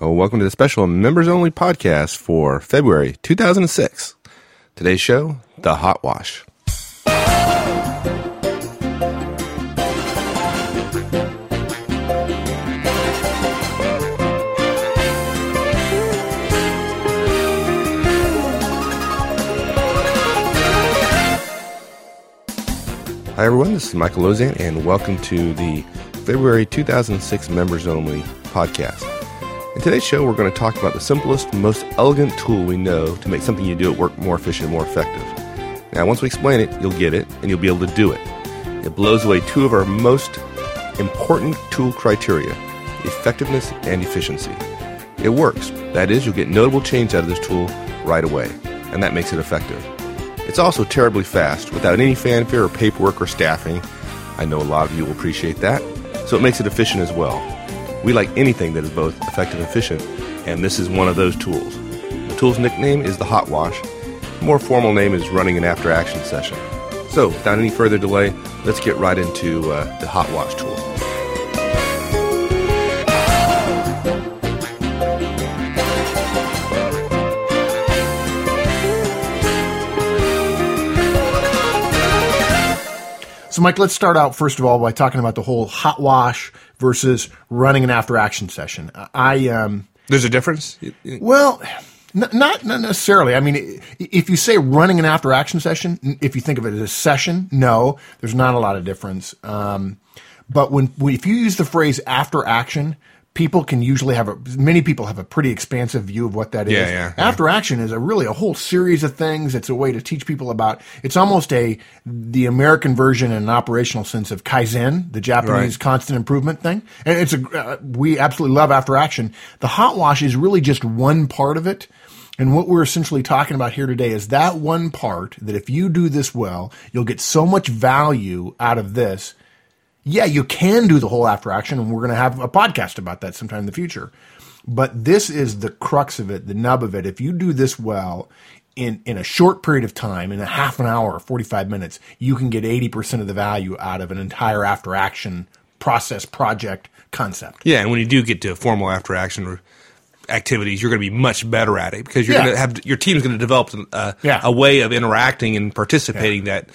Uh, welcome to the special members only podcast for February 2006. Today's show, The Hot Wash. Hi, everyone. This is Michael Auzenne, and welcome to the February 2006 members only podcast. In today's show, we're going to talk about the simplest, most elegant tool we know to make something you do at work more efficient and more effective. Now, once we explain it, you'll get it and you'll be able to do it. It blows away two of our most important tool criteria effectiveness and efficiency. It works. That is, you'll get notable change out of this tool right away, and that makes it effective. It's also terribly fast, without any fanfare or paperwork or staffing. I know a lot of you will appreciate that, so it makes it efficient as well. We like anything that is both effective and efficient, and this is one of those tools. The tool's nickname is the Hot Wash. The more formal name is running an after action session. So, without any further delay, let's get right into uh, the Hot Wash tool. So, Mike, let's start out first of all by talking about the whole hot wash versus running an after action session. I um, There's a difference? well, not not necessarily. I mean, if you say running an after action session, if you think of it as a session, no, there's not a lot of difference. Um, but when if you use the phrase after action, people can usually have a many people have a pretty expansive view of what that is. Yeah, yeah, yeah. After action is a really a whole series of things. It's a way to teach people about. It's almost a the American version in an operational sense of kaizen, the Japanese Right. constant improvement thing. And it's a uh, we absolutely love after action. The hot wash is really just one part of it. And what we're essentially talking about here today is that one part that if you do this well, you'll get so much value out of this yeah, you can do the whole after action, and we're going to have a podcast about that sometime in the future. But this is the crux of it, the nub of it. If you do this well in, in a short period of time, in a half an hour, 45 minutes, you can get 80% of the value out of an entire after action process, project, concept. Yeah, and when you do get to formal after action or activities, you're going to be much better at it because you're Yeah. going to have your team's going to develop a, Yeah. a way of interacting and participating that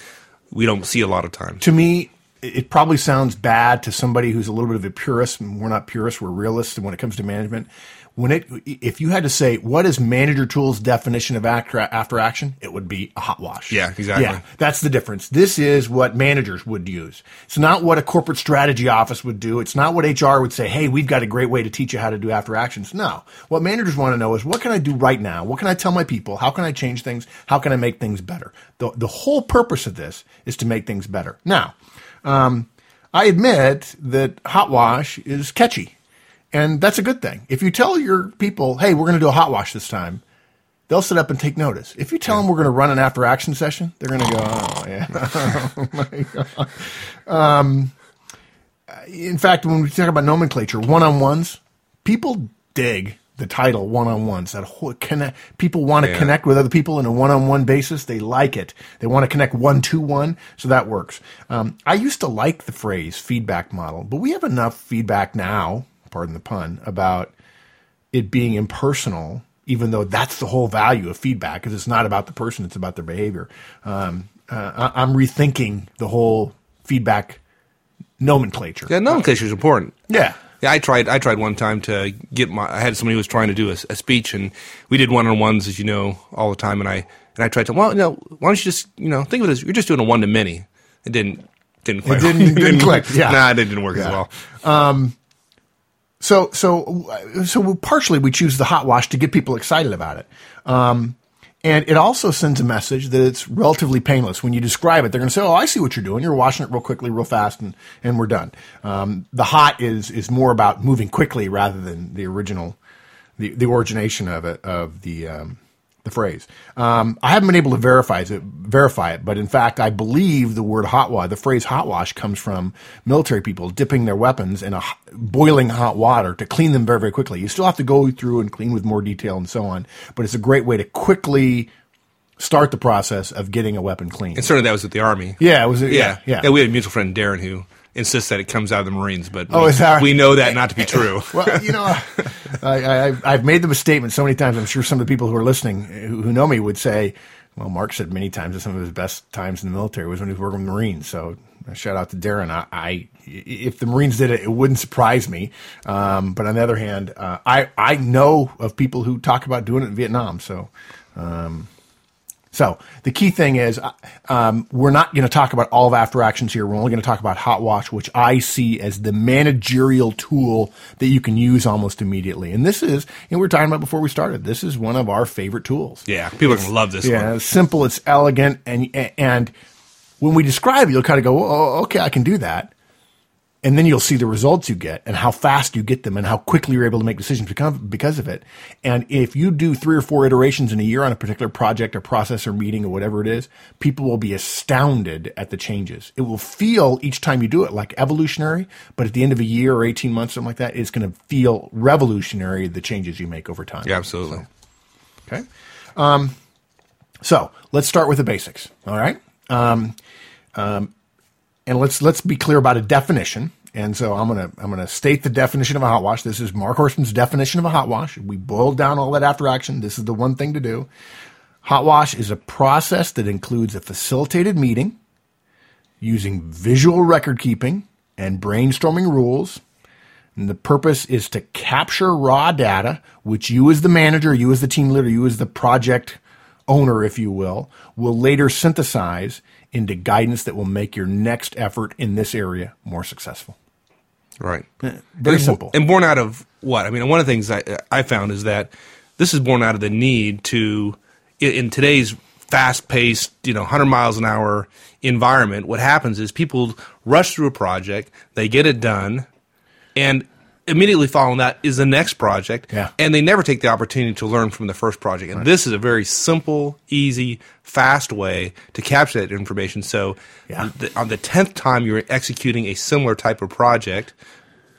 we don't see a lot of times. to me, it probably sounds bad to somebody who's a little bit of a purist. And we're not purists; we're realists when it comes to management. When it, if you had to say what is Manager Tools' definition of after, after action, it would be a hot wash. Yeah, exactly. Yeah, that's the difference. This is what managers would use. It's not what a corporate strategy office would do. It's not what HR would say. Hey, we've got a great way to teach you how to do after actions. No, what managers want to know is what can I do right now? What can I tell my people? How can I change things? How can I make things better? The the whole purpose of this is to make things better. Now, um, I admit that hot wash is catchy, and that's a good thing. If you tell your people, "Hey, we're going to do a hot wash this time," they'll sit up and take notice. If you tell them we're going to run an after action session, they're going to go, "Oh yeah." oh my God. Um, in fact, when we talk about nomenclature, one on ones, people dig the title one on ones. That whole connect, people want to Yeah. connect with other people in a one on one basis. They like it. They want to connect one to one, so that works. Um, I used to like the phrase feedback model, but we have enough feedback now. Pardon the pun about it being impersonal, even though that's the whole value of feedback, because it's not about the person, it's about their behavior. Um, uh, I- I'm rethinking the whole feedback nomenclature. Yeah, nomenclature is important. Yeah. Yeah, I tried. I tried one time to get my. I had somebody who was trying to do a, a speech, and we did one on ones, as you know, all the time. And I and I tried to. Well, no, why don't you just you know think of it as you're just doing a one to many. It didn't didn't quite. didn't- didn't click, yeah. nah, it didn't work as Yeah. well. So, so, so partially we choose the hot wash to get people excited about it. Um, and it also sends a message that it's relatively painless. When you describe it, they're going to say, "Oh, I see what you're doing. You're washing it real quickly, real fast, and and we're done." Um, the hot is is more about moving quickly rather than the original, the the origination of it of the um, the phrase. Um, I haven't been able to verify it, verify it, but in fact, I believe the word hot wash, the phrase hot wash, comes from military people dipping their weapons in a boiling hot water to clean them very, very quickly. You still have to go through and clean with more detail and so on, but it's a great way to quickly start the process of getting a weapon clean. And certainly that was at the army. yeah, it was. yeah, Yeah, yeah. We had a mutual friend, Darren, who insists that it comes out of the Marines, but Oh, we, is that- we know that not to be true. well, you know, I, I, I've made the statement so many times. I'm sure some of the people who are listening who, who know me would say, well, Mark said many times that some of his best times in the military was when he was working with the Marines. So shout out to Darren. I, I if the Marines did it, it wouldn't surprise me. Um, but on the other hand, uh, I, I know of people who talk about doing it in Vietnam. So, um, so the key thing is, uh, um, we're not going to talk about all of after actions here. We're only going to talk about hot wash, which I see as the managerial tool that you can use almost immediately. And this is, you know, we were talking about before we started. This is one of our favorite tools. yeah, people are gonna love this Yeah, one. it's simple, it's elegant, and and when we describe it, you'll kind of go, "Oh, okay, I can do that," and then you'll see the results you get and how fast you get them and how quickly you're able to make decisions because of it. And if you do three or four iterations in a year on a particular project or process or meeting or whatever it is, people will be astounded at the changes. It will feel each time you do it like evolutionary, but at the end of a year or 18 months, something like that, it's going to feel revolutionary the changes you make over time. Yeah, absolutely. Okay. Um, so let's start with the basics. All right. Um, um, and let's let's be clear about a definition. And so I'm gonna I'm gonna state the definition of a hot wash. This is Mark Horstman's definition of a hot wash. We boiled down all that after action. This is the one thing to do. Hot wash is a process that includes a facilitated meeting using visual record keeping and brainstorming rules and the purpose is to capture raw data, which you as the manager, you as the team leader, you as the project owner, if you will, will later synthesize into guidance that will make your next effort in this area more successful. Right. Uh, very And- simple. And born out of what? I mean, one of the things I, I found is that this is born out of the need to, in, in today's fast paced, you know, 100 miles an hour environment, what happens is people rush through a project, they get it done, and immediately following that is the next project. Yeah. And they never take the opportunity to learn from the first project. And this is a very simple, easy, fast way to capture that information. So Yeah. the, on the 10th time you're executing a similar type of project,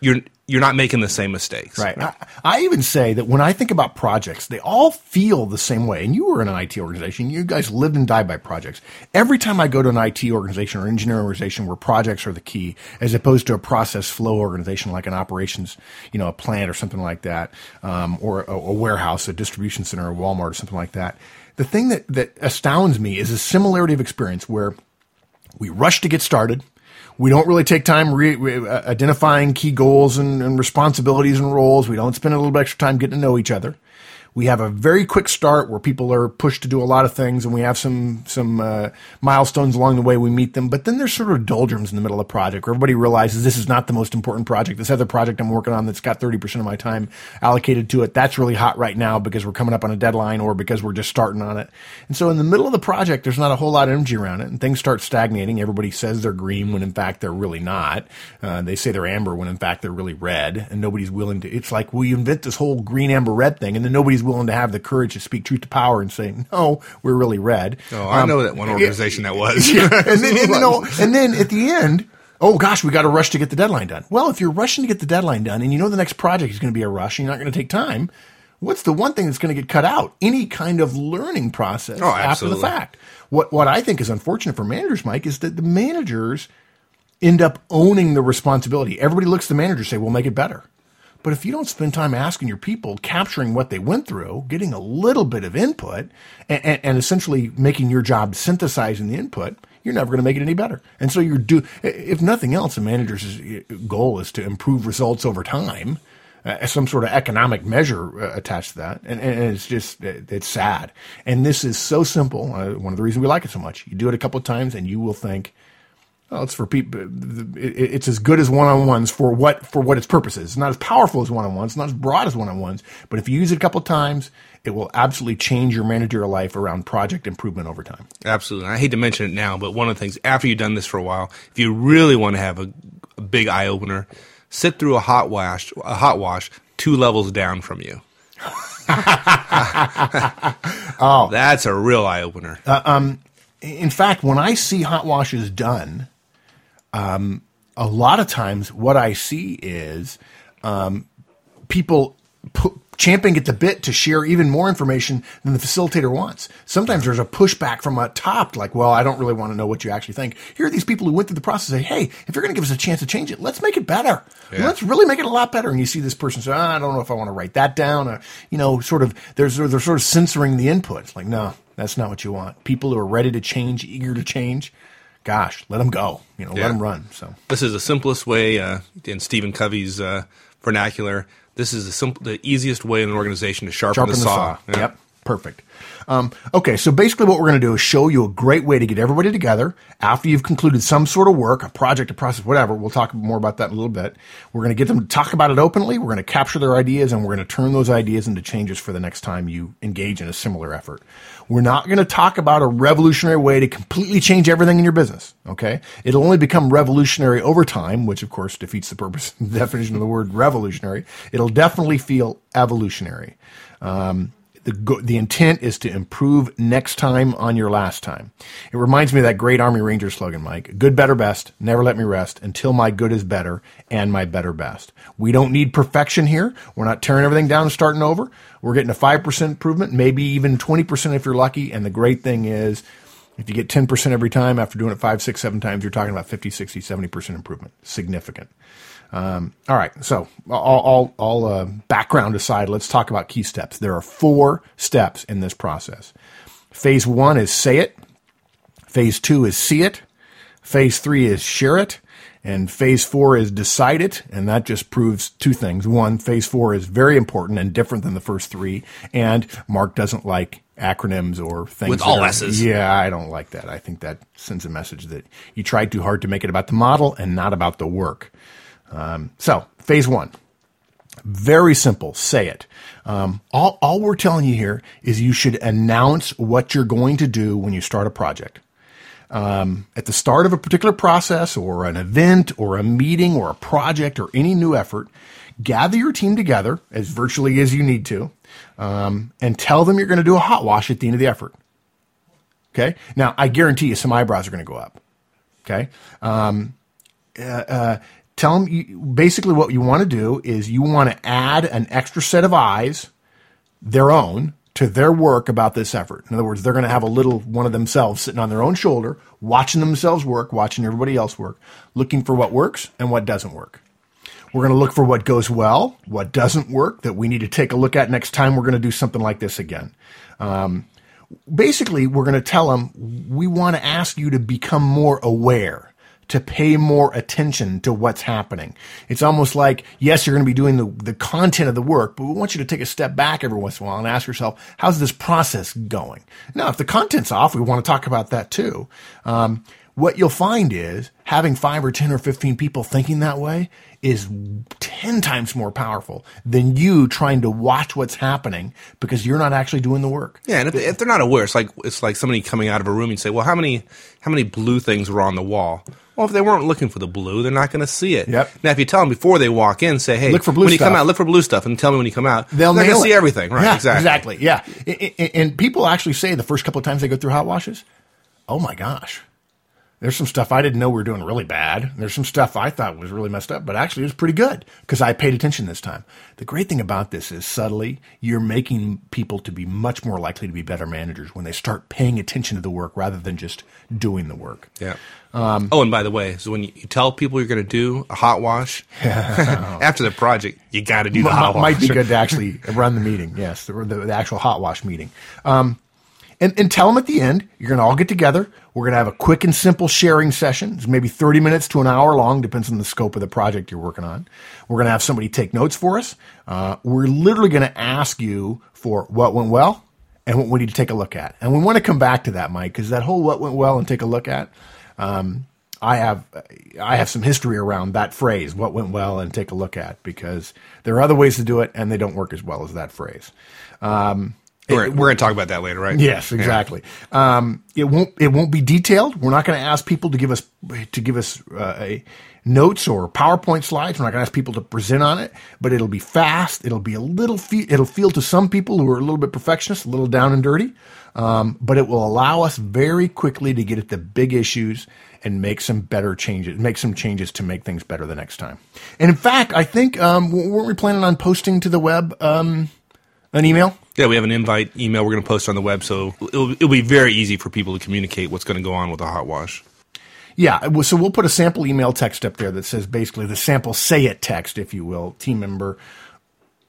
you're you're not making the same mistakes. Right. I, I even say that when I think about projects, they all feel the same way. And you were in an IT organization. You guys lived and died by projects. Every time I go to an IT organization or engineering organization where projects are the key, as opposed to a process flow organization like an operations, you know, a plant or something like that, um, or a, a warehouse, a distribution center, a Walmart or something like that. The thing that, that astounds me is a similarity of experience where we rush to get started. We don't really take time re- re- uh, identifying key goals and, and responsibilities and roles. We don't spend a little bit extra time getting to know each other. We have a very quick start where people are pushed to do a lot of things, and we have some some uh, milestones along the way. We meet them, but then there's sort of doldrums in the middle of the project where everybody realizes this is not the most important project. This other project I'm working on that's got 30% of my time allocated to it, that's really hot right now because we're coming up on a deadline or because we're just starting on it. And so in the middle of the project, there's not a whole lot of energy around it, and things start stagnating. Everybody says they're green when in fact they're really not. Uh, they say they're amber when in fact they're really red, and nobody's willing to. It's like we invent this whole green, amber, red thing, and then nobody's willing to have the courage to speak truth to power and say, no, we're really red. Oh, I Um, know that one organization that was. yeah. and then and and then at the end, oh gosh, we got to rush to get the deadline done. Well, if you're rushing to get the deadline done, and you know the next project is going to be a rush, and you're not going to take time. What's the one thing that's going to get cut out? Any kind of learning process Oh, after the fact. What what I think is unfortunate for managers, Mike, is that the managers end up owning the responsibility. Everybody looks at the manager and say, "We'll make it better." But if you don't spend time asking your people, capturing what they went through, getting a little bit of input, and, and, and essentially making your job synthesizing the input, you're never going to make it any better. And so you're do. If nothing else, a manager's goal is to improve results over time. Uh, some sort of economic measure uh, attached to that, and, and it's just it- it's sad. And this is so simple. Uh, one of the reasons we like it so much. You do it a couple of times, and you will think, well, it's for people. It's as good as one-on-ones for what for what its purpose is. It's not as powerful as one-on-ones. It's not as broad as one-on-ones. But if you use it a couple of times, it will absolutely change your managerial life around project improvement over time. Absolutely. I hate to mention it now, but one of the things after you've done this for a while, if you really want to have a, a big eye opener, sit through a hot wash, a hot wash two levels down from you. oh, that's a real eye opener. Um, In fact, when I see hot washes done, um, a lot of times what I see is um, people put, champing at the bit to share even more information than the facilitator wants. Sometimes there's a pushback from a top, like, well, I don't really want to know what you actually think. Here are these people who went through the process say, hey, if you're going to give us a chance to change it, let's make it better. Yeah. Let's really make it a lot better. And you see this person say, oh, I don't know if I want to write that down. Or, you know, sort of, there's, they're sort of censoring the input. It's like, no, that's not what you want. People who are ready to change, eager to change, gosh, let them go. You know, Yeah. let them run. So. This is the simplest way, uh, in Stephen Covey's uh, vernacular. This is the simple, the easiest way in an organization to sharpen, Sharpen the saw. Yeah. Yep. Perfect. Um, okay, so basically, what we're going to do is show you a great way to get everybody together after you've concluded some sort of work, a project, a process, whatever. We'll talk more about that in a little bit. We're going to get them to talk about it openly. We're going to capture their ideas, and we're going to turn those ideas into changes for the next time you engage in a similar effort. We're not going to talk about a revolutionary way to completely change everything in your business. Okay, it'll only become revolutionary over time, which of course defeats the purpose, the definition of the word revolutionary. It'll definitely feel evolutionary. Um, the, go- the intent is to improve next time on your last time. It reminds me of that great Army Ranger slogan, Mike. Good, better, best. Never let me rest until my good is better and my better best. We don't need perfection here. We're not tearing everything down and starting over. We're getting a 5% improvement, maybe even 20% if you're lucky. And the great thing is, if you get 10% every time after doing it five, six, seven times, you're talking about 50, 60, 70% improvement. Significant. Um, all right. So, all, all, all uh, background aside, let's talk about key steps. There are four steps in this process. Phase one is say it. Phase two is see it. Phase three is share it. And phase four is decide it. And that just proves two things. One, phase four is very important and different than the first three. And Mark doesn't like acronyms or things With all are- S's. Yeah, I don't like that. I think that sends a message that you tried too hard to make it about the model and not about the work. Um, so, phase one. Very simple. Say it. Um, all, all we're telling you here is you should announce what you're going to do when you start a project. Um, at the start of a particular process or an event or a meeting or a project or any new effort, gather your team together as virtually as you need to um, and tell them you're going to do a hot wash at the end of the effort. Okay. Now, I guarantee you some eyebrows are going to go up. Okay. Um, uh, uh, tell them you, basically what you want to do is you want to add an extra set of eyes, their own, to their work about this effort. In other words, they're going to have a little one of themselves sitting on their own shoulder, watching themselves work, watching everybody else work, looking for what works and what doesn't work. We're going to look for what goes well, what doesn't work, that we need to take a look at next time we're going to do something like this again. Um, basically, we're going to tell them we want to ask you to become more aware, to pay more attention to what's happening. It's almost like, yes, you're going to be doing the, the content of the work, but we want you to take a step back every once in a while and ask yourself, how's this process going? Now, if the content's off, we want to talk about that too. Um, what you'll find is having five or 10 or 15 people thinking that way is 10 times more powerful than you trying to watch what's happening because you're not actually doing the work. Yeah, and if, if they're not aware, it's like it's like somebody coming out of a room and say, "Well, how many how many blue things were on the wall?" Well, if they weren't looking for the blue, they're not going to see it. Yep. Now, if you tell them before they walk in, say, "Hey, Look for blue when you come out, look for blue stuff," and tell me when you come out, They'll they're gonna see everything, right? Yeah, exactly. exactly. Yeah. I- And people actually say the first couple of times they go through hot washes, oh my gosh, there's some stuff I didn't know we were doing really bad. There's some stuff I thought was really messed up, but actually it was pretty good because I paid attention this time. The great thing about this is subtly, you're making people to be much more likely to be better managers when they start paying attention to the work rather than just doing the work. Yeah. oh, and by the way, so when you, you tell people you're going to do a hot wash after the project, you got to do the M- hot wash. might be good to actually run the meeting. Yes, the, the, the actual hot wash meeting. Um, and, and tell them at the end, you're going to all get together. We're going to have a quick and simple sharing session. It's maybe 30 minutes to an hour long, depends on the scope of the project you're working on. We're going to have somebody take notes for us. Uh, we're literally going to ask you for what went well and what we need to take a look at. And we want to come back to that, Mike, because that whole what went well and take a look at. Um, I have I have some history around that phrase, what went well and take a look at, because there are other ways to do it and they don't work as well as that phrase. Um, We're, we're going to talk about that later, right? Yes, exactly. Um, it won't it won't be detailed. We're not going to ask people to give us to give us uh, a notes or PowerPoint slides. We're not going to ask people to present on it, but it'll be fast. It'll be a little fe- it'll feel to some people who are a little bit perfectionist, a little down and dirty, um, but it will allow us very quickly to get at the big issues and make some better changes, make some changes to make things better the next time. And in fact, I think um, weren't we planning on posting to the web? Um, An email? Yeah, we have an invite email we're going to post on the web, so it'll, it'll be very easy for people to communicate what's going to go on with the hot wash. Yeah, so we'll put a sample email text up there that says basically the sample say it text, if you will, team member.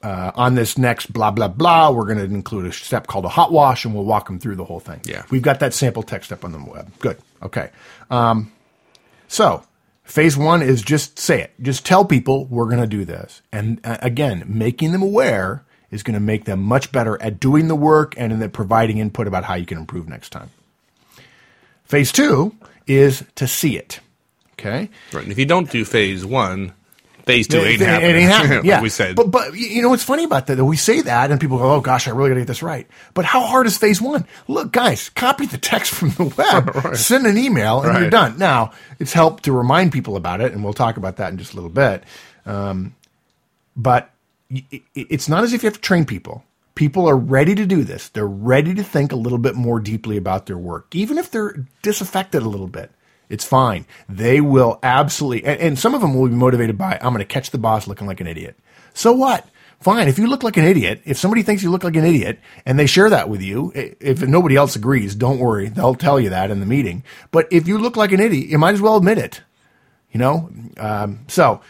Uh, on this next blah blah blah, we're going to include a step called a hot wash, and we'll walk them through the whole thing. Yeah. we've got that sample text up on the web. Good. Okay. Um, so phase one is just say it. Just tell people we're going to do this, and uh, again, making them aware is going to make them much better at doing the work and in the providing input about how you can improve next time. Phase two is to see it. Okay. Right. And if you don't do phase one, phase two ain't It- it happening. ain't happening. like yeah, we said. But but you know what's funny about that? We say that, and people go, "Oh gosh, I really got to get this right." But how hard is phase one? Look, guys, copy the text from the web, send an email, and you're done. Now it's helped to remind people about it, and we'll talk about that in just a little bit. Um, but it's not as if you have to train people. People are ready to do this. They're ready to think a little bit more deeply about their work, even if they're disaffected a little bit. It's fine. They will absolutely, and, and some of them will be motivated by, I'm going to catch the boss looking like an idiot. So what? Fine. If you look like an idiot, if somebody thinks you look like an idiot and they share that with you, if nobody else agrees, don't worry. They'll tell you that in the meeting. But if you look like an idiot, you might as well admit it. You know? Um, so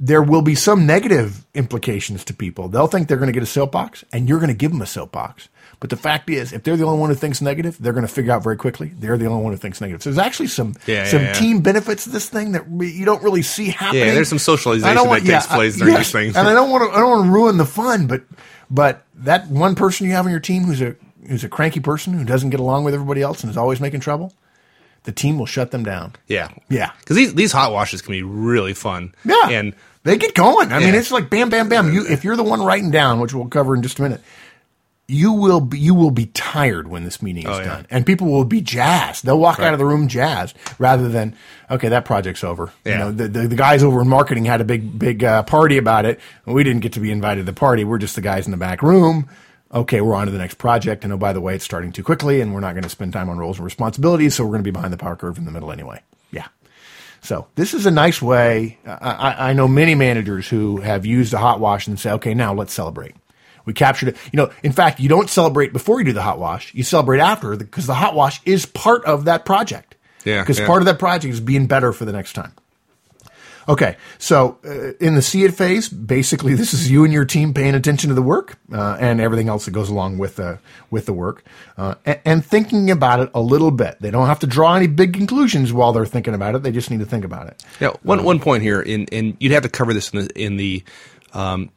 there will be some negative implications to people. They'll think they're going to get a soapbox, and you're going to give them a soapbox. But the fact is, if they're the only one who thinks negative, they're going to figure out very quickly they're the only one who thinks negative. So there's actually some Yeah, some yeah, yeah. team benefits to this thing that we- you don't really see happening. Yeah, there's some socialization don't that takes place during these things. and I don't want to I don't want to ruin the fun, but but that one person you have on your team who's a who's a cranky person who doesn't get along with everybody else and is always making trouble, the team will shut them down. yeah. Yeah. Because these, these hot washes can be really fun. Yeah, And they get going. I mean, it's like bam, bam, bam. You, if you're the one writing down, which we'll cover in just a minute, you will be, you will be tired when this meeting is Oh, yeah. done, and people will be jazzed. They'll walk out of the room jazzed rather than okay, that project's over. You Yeah. know, the, the the guys over in marketing had a big big uh, party about it, and we didn't get to be invited to the party. We're just the guys in the back room. Okay, we're on to the next project, and oh by the way, it's starting too quickly, and we're not going to spend time on roles and responsibilities, so we're going to be behind the power curve in the middle anyway. Yeah. So this is a nice way. I, I, I know many managers who have used a hot wash and say, okay, now let's celebrate. We captured it. You know, in fact, you don't celebrate before you do the hot wash. You celebrate after because the hot wash is part of that project. Yeah, Because yeah. part of that project is being better for the next time. Okay, so uh, in the see it phase, basically, this is you and your team paying attention to the work uh, and everything else that goes along with the with the work, uh, and, and thinking about it a little bit. They don't have to draw any big conclusions while they're thinking about it. They just need to think about it. Yeah, one one point here, in and you'd have to cover this in the in the um,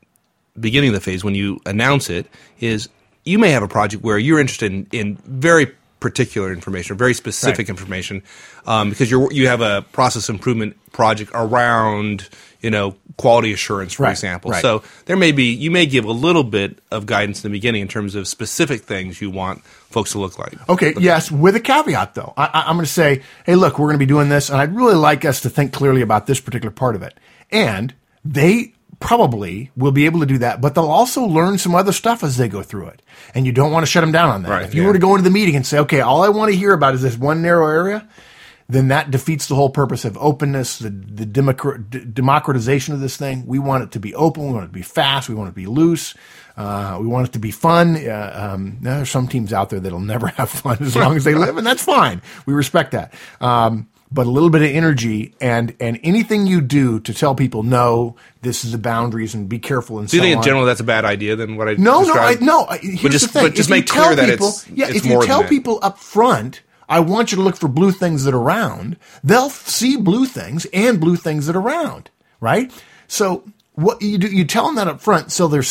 beginning of the phase when you announce it. Is you may have a project where you're interested in, in very particular information, very specific Right. information, um, because you're you have a process improvement project around you know quality assurance, for Right, example. right. So there may be you may give a little bit of guidance in the beginning in terms of specific things you want folks to look like. Okay, yes, with a caveat though. I, I, I'm going to say, hey, look, we're going to be doing this, and I'd really like us to think clearly about this particular part of it. And they probably will be able to do that, but they'll also learn some other stuff as they go through it. And you don't want to shut them down on that. Right, if you yeah. were to go into the meeting and say, okay, all I want to hear about is this one narrow area, then that defeats the whole purpose of openness, the, the democr- d- democratization of this thing. We want it to be open. We want it to be fast. We want it to be loose. Uh, we want it to be fun. Uh, um, there's some teams out there that'll never have fun as long as they live, and that's fine. We respect that. Um, but a little bit of energy and and anything you do to tell people no, this is the boundaries and be careful and Do you so think in on. general that's a bad idea than what I No, described? no, I, no. Here's just- the thing: but just If you make clear that people, it's- yeah. it's if you tell people up front, I want you to look for blue things that are round. They'll see blue things and blue things that are round, right? So what you do, you tell them that up front, so they're,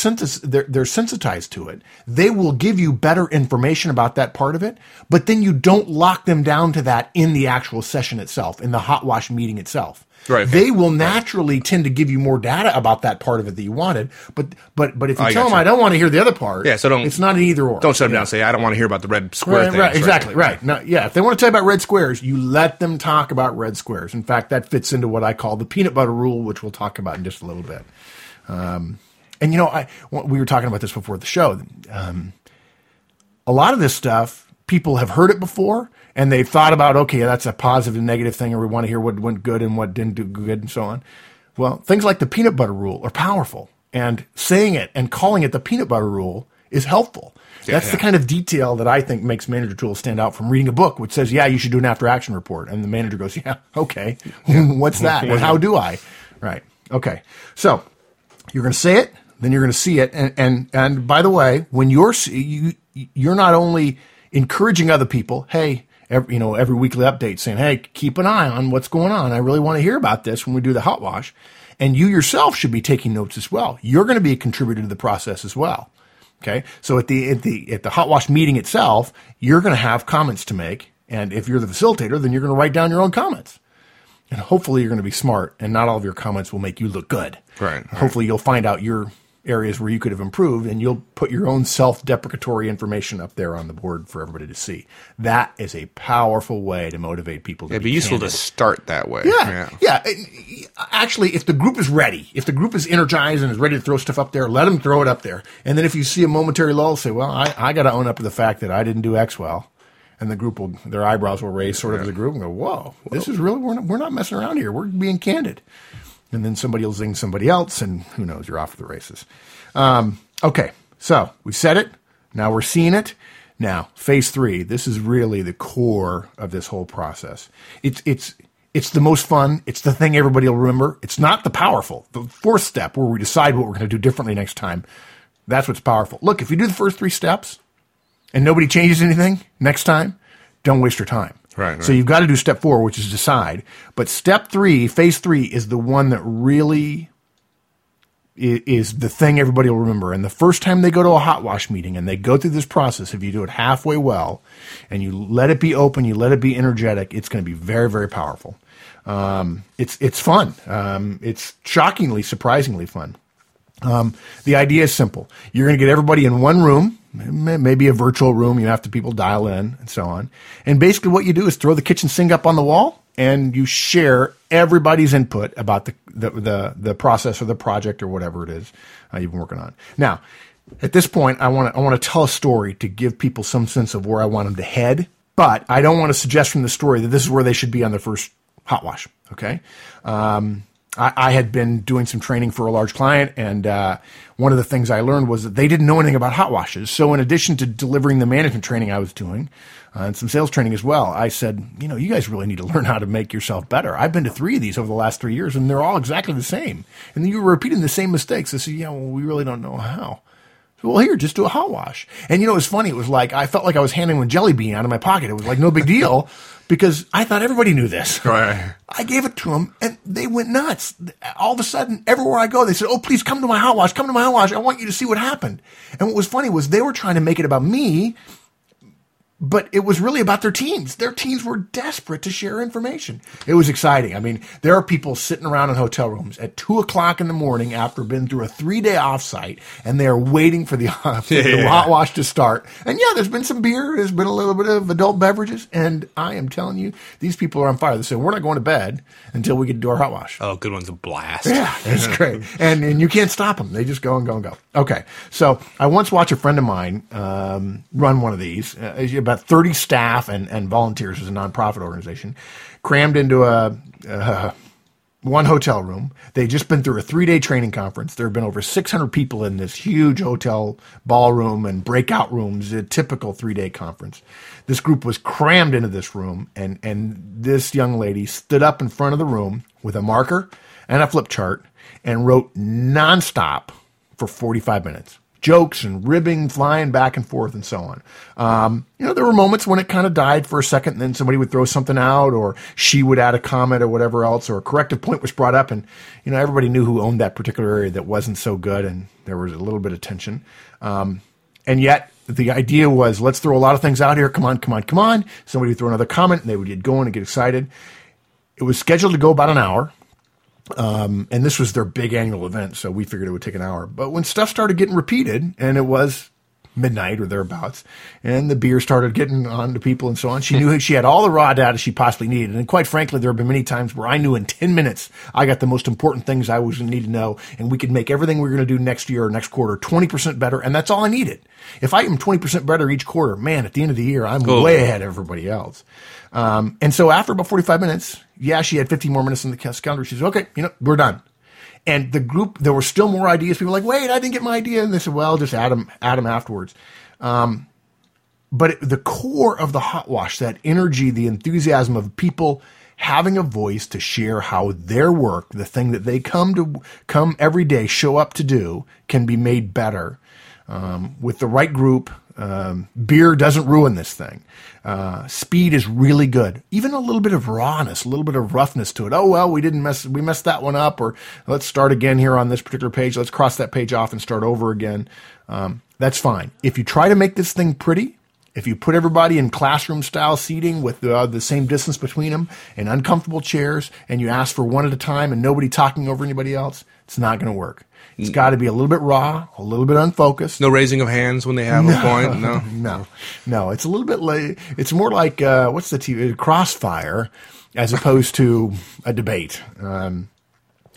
they're they're sensitized to it. They will give you better information about that part of it, but then you don't lock them down to that in the actual session itself, in the hot wash meeting itself. Right. They will naturally tend to give you more data about that part of it that you wanted, but but but if you I tell them gotcha. I don't want to hear the other part, Yeah, so don't- It's not an either or. Don't shut them down. Say I don't want to hear about the red square Right, thing. right, exactly, right. No, yeah, if they want to tell you about red squares, you let them talk about red squares. In fact, that fits into what I call the peanut butter rule, which we'll talk about in just a little bit. Um, and you know, I we were talking about this before the show. Um, a lot of this stuff, people have heard it before, and they've thought about, okay, that's a positive and negative thing, or we want to hear what went good and what didn't do good, and so on. Well, things like the peanut butter rule are powerful. And saying it and calling it the peanut butter rule is helpful. That's the kind of detail that I think makes manager tools stand out from reading a book which says, yeah, you should do an after action report. And the manager goes, yeah, okay. What's that? And how do I? Right. Okay. So you're going to say it, then you're going to see it. And, and, and by the way, when you're, you, you're not only encouraging other people, hey, every, you know, every weekly update saying, hey, keep an eye on what's going on. I really want to hear about this when we do the hot wash. And you yourself should be taking notes as well. You're going to be a contributor to the process as well. Okay. So at the, at the, at the hot wash meeting itself, you're going to have comments to make. And if you're the facilitator, then you're going to write down your own comments. And hopefully you're going to be smart and not all of your comments will make you look good. Right, right. Hopefully you'll find out your areas where you could have improved and you'll put your own self-deprecatory information up there on the board for everybody to see. That is a powerful way to motivate people to It'd be be useful candid. to start that way. Yeah, yeah. And, Actually, if the group is ready, if the group is energized and is ready to throw stuff up there, let them throw it up there. And then if you see a momentary lull, say, "Well, I, I got to own up to the fact that I didn't do X well," and the group will, their eyebrows will raise, sort of as a group, and go, "Whoa, this is really we're not, we're not messing around here. We're being candid." And then somebody will zing somebody else, and who knows? You're off the races. Um, okay, so we said it. Now we're seeing it. Now phase three. This is really the core of this whole process. It's it's it's the most fun. It's the thing everybody will remember. It's not the powerful. The fourth step where we decide what we're going to do differently next time. That's what's powerful. Look, if you do the first three steps and nobody changes anything next time, don't waste your time. Right, So right. you've got to do step four, which is decide. But step three, phase three, is the one that really is the thing everybody will remember. And the first time they go to a hot wash meeting and they go through this process, if you do it halfway well and you let it be open, you let it be energetic, it's going to be very, very powerful. Um, it's it's fun. Um, it's shockingly, surprisingly fun. Um, the idea is simple. You're going to get everybody in one room, maybe a virtual room. You have to people dial in and so on. And basically, what you do is throw the kitchen sink up on the wall, and you share everybody's input about the the the, the process or the project or whatever it is uh, you've been working on. Now, at this point, I want to I want to tell a story to give people some sense of where I want them to head. But I don't want to suggest from the story that this is where they should be on their first hot wash. Okay. Um, I, I had been doing some training for a large client, and uh, one of the things I learned was that they didn't know anything about hot washes. So, in addition to delivering the management training I was doing uh, and some sales training as well, I said, you know, you guys really need to learn how to make yourself better. I've been to three of these over the last three years, and they're all exactly the same. And you were repeating the same mistakes. I said, yeah, well, we really don't know how. Well, here, just do a hot wash. And you know, it was funny. It was like I felt like I was handing a jelly bean out of my pocket. It was like no big deal because I thought everybody knew this. Right. I gave it to them, and they went nuts. All of a sudden, everywhere I go, they said, "Oh, please come to my hot wash. Come to my hot wash. I want you to see what happened." And what was funny was they were trying to make it about me, but it was really about their teams. Their teams were desperate to share information. It was exciting. I mean, there are people sitting around in hotel rooms at two o'clock in the morning after been through a three day offsite, and they are waiting for the, for the hot wash to start. And yeah, there's been some beer, there's been a little bit of adult beverages, and I am telling you, these people are on fire. They say we're not going to bed until we get to do our hot wash. Oh, good one's a blast. Yeah, it's great, and and you can't stop them. They just go and go and go. Okay, so I once watched a friend of mine um, run one of these. Uh, about thirty staff and and volunteers as a nonprofit organization, crammed into a. Uh, one hotel room. They'd just been through a three day training conference. There have been over 600 people in this huge hotel ballroom and breakout rooms, a typical three day conference. This group was crammed into this room, and, and this young lady stood up in front of the room with a marker and a flip chart and wrote nonstop for 45 minutes. Jokes and ribbing flying back and forth and so on. Um, you know, there were moments when it kind of died for a second, and then somebody would throw something out, or she would add a comment or whatever else, or a corrective point was brought up, and you know everybody knew who owned that particular area that wasn't so good, and there was a little bit of tension. Um, and yet the idea was let's throw a lot of things out here. Come on, come on, come on. Somebody would throw another comment, and they would get going and get excited. It was scheduled to go about an hour. Um, and this was their big annual event, so we figured it would take an hour. But when stuff started getting repeated, and it was midnight or thereabouts, and the beer started getting on to people and so on, she knew she had all the raw data she possibly needed. And quite frankly, there have been many times where I knew in 10 minutes I got the most important things I was going to need to know, and we could make everything we are going to do next year or next quarter 20% better, and that's all I needed. If I am 20% better each quarter, man, at the end of the year, I'm Oh. way ahead of everybody else. Um, and so after about 45 minutes, yeah, she had 15 more minutes in the calendar. She says, okay, you know, we're done. And the group, there were still more ideas. People were like, wait, I didn't get my idea. And they said, well, just add them, add them afterwards. Um, but it, the core of the hot wash, that energy, the enthusiasm of people having a voice to share how their work, the thing that they come to come every day, show up to do, can be made better um, with the right group. Um, beer doesn't ruin this thing. Uh, speed is really good. Even a little bit of rawness, a little bit of roughness to it. Oh well, we didn't mess, we messed that one up, or let's start again here on this particular page. Let's cross that page off and start over again. Um, that's fine. If you try to make this thing pretty, if you put everybody in classroom style seating with the, uh, the same distance between them and uncomfortable chairs, and you ask for one at a time and nobody talking over anybody else, it's not going to work. It's got to be a little bit raw, a little bit unfocused. No raising of hands when they have no, a point. No, no, no. It's a little bit like it's more like uh, what's the TV crossfire as opposed to a debate. Um,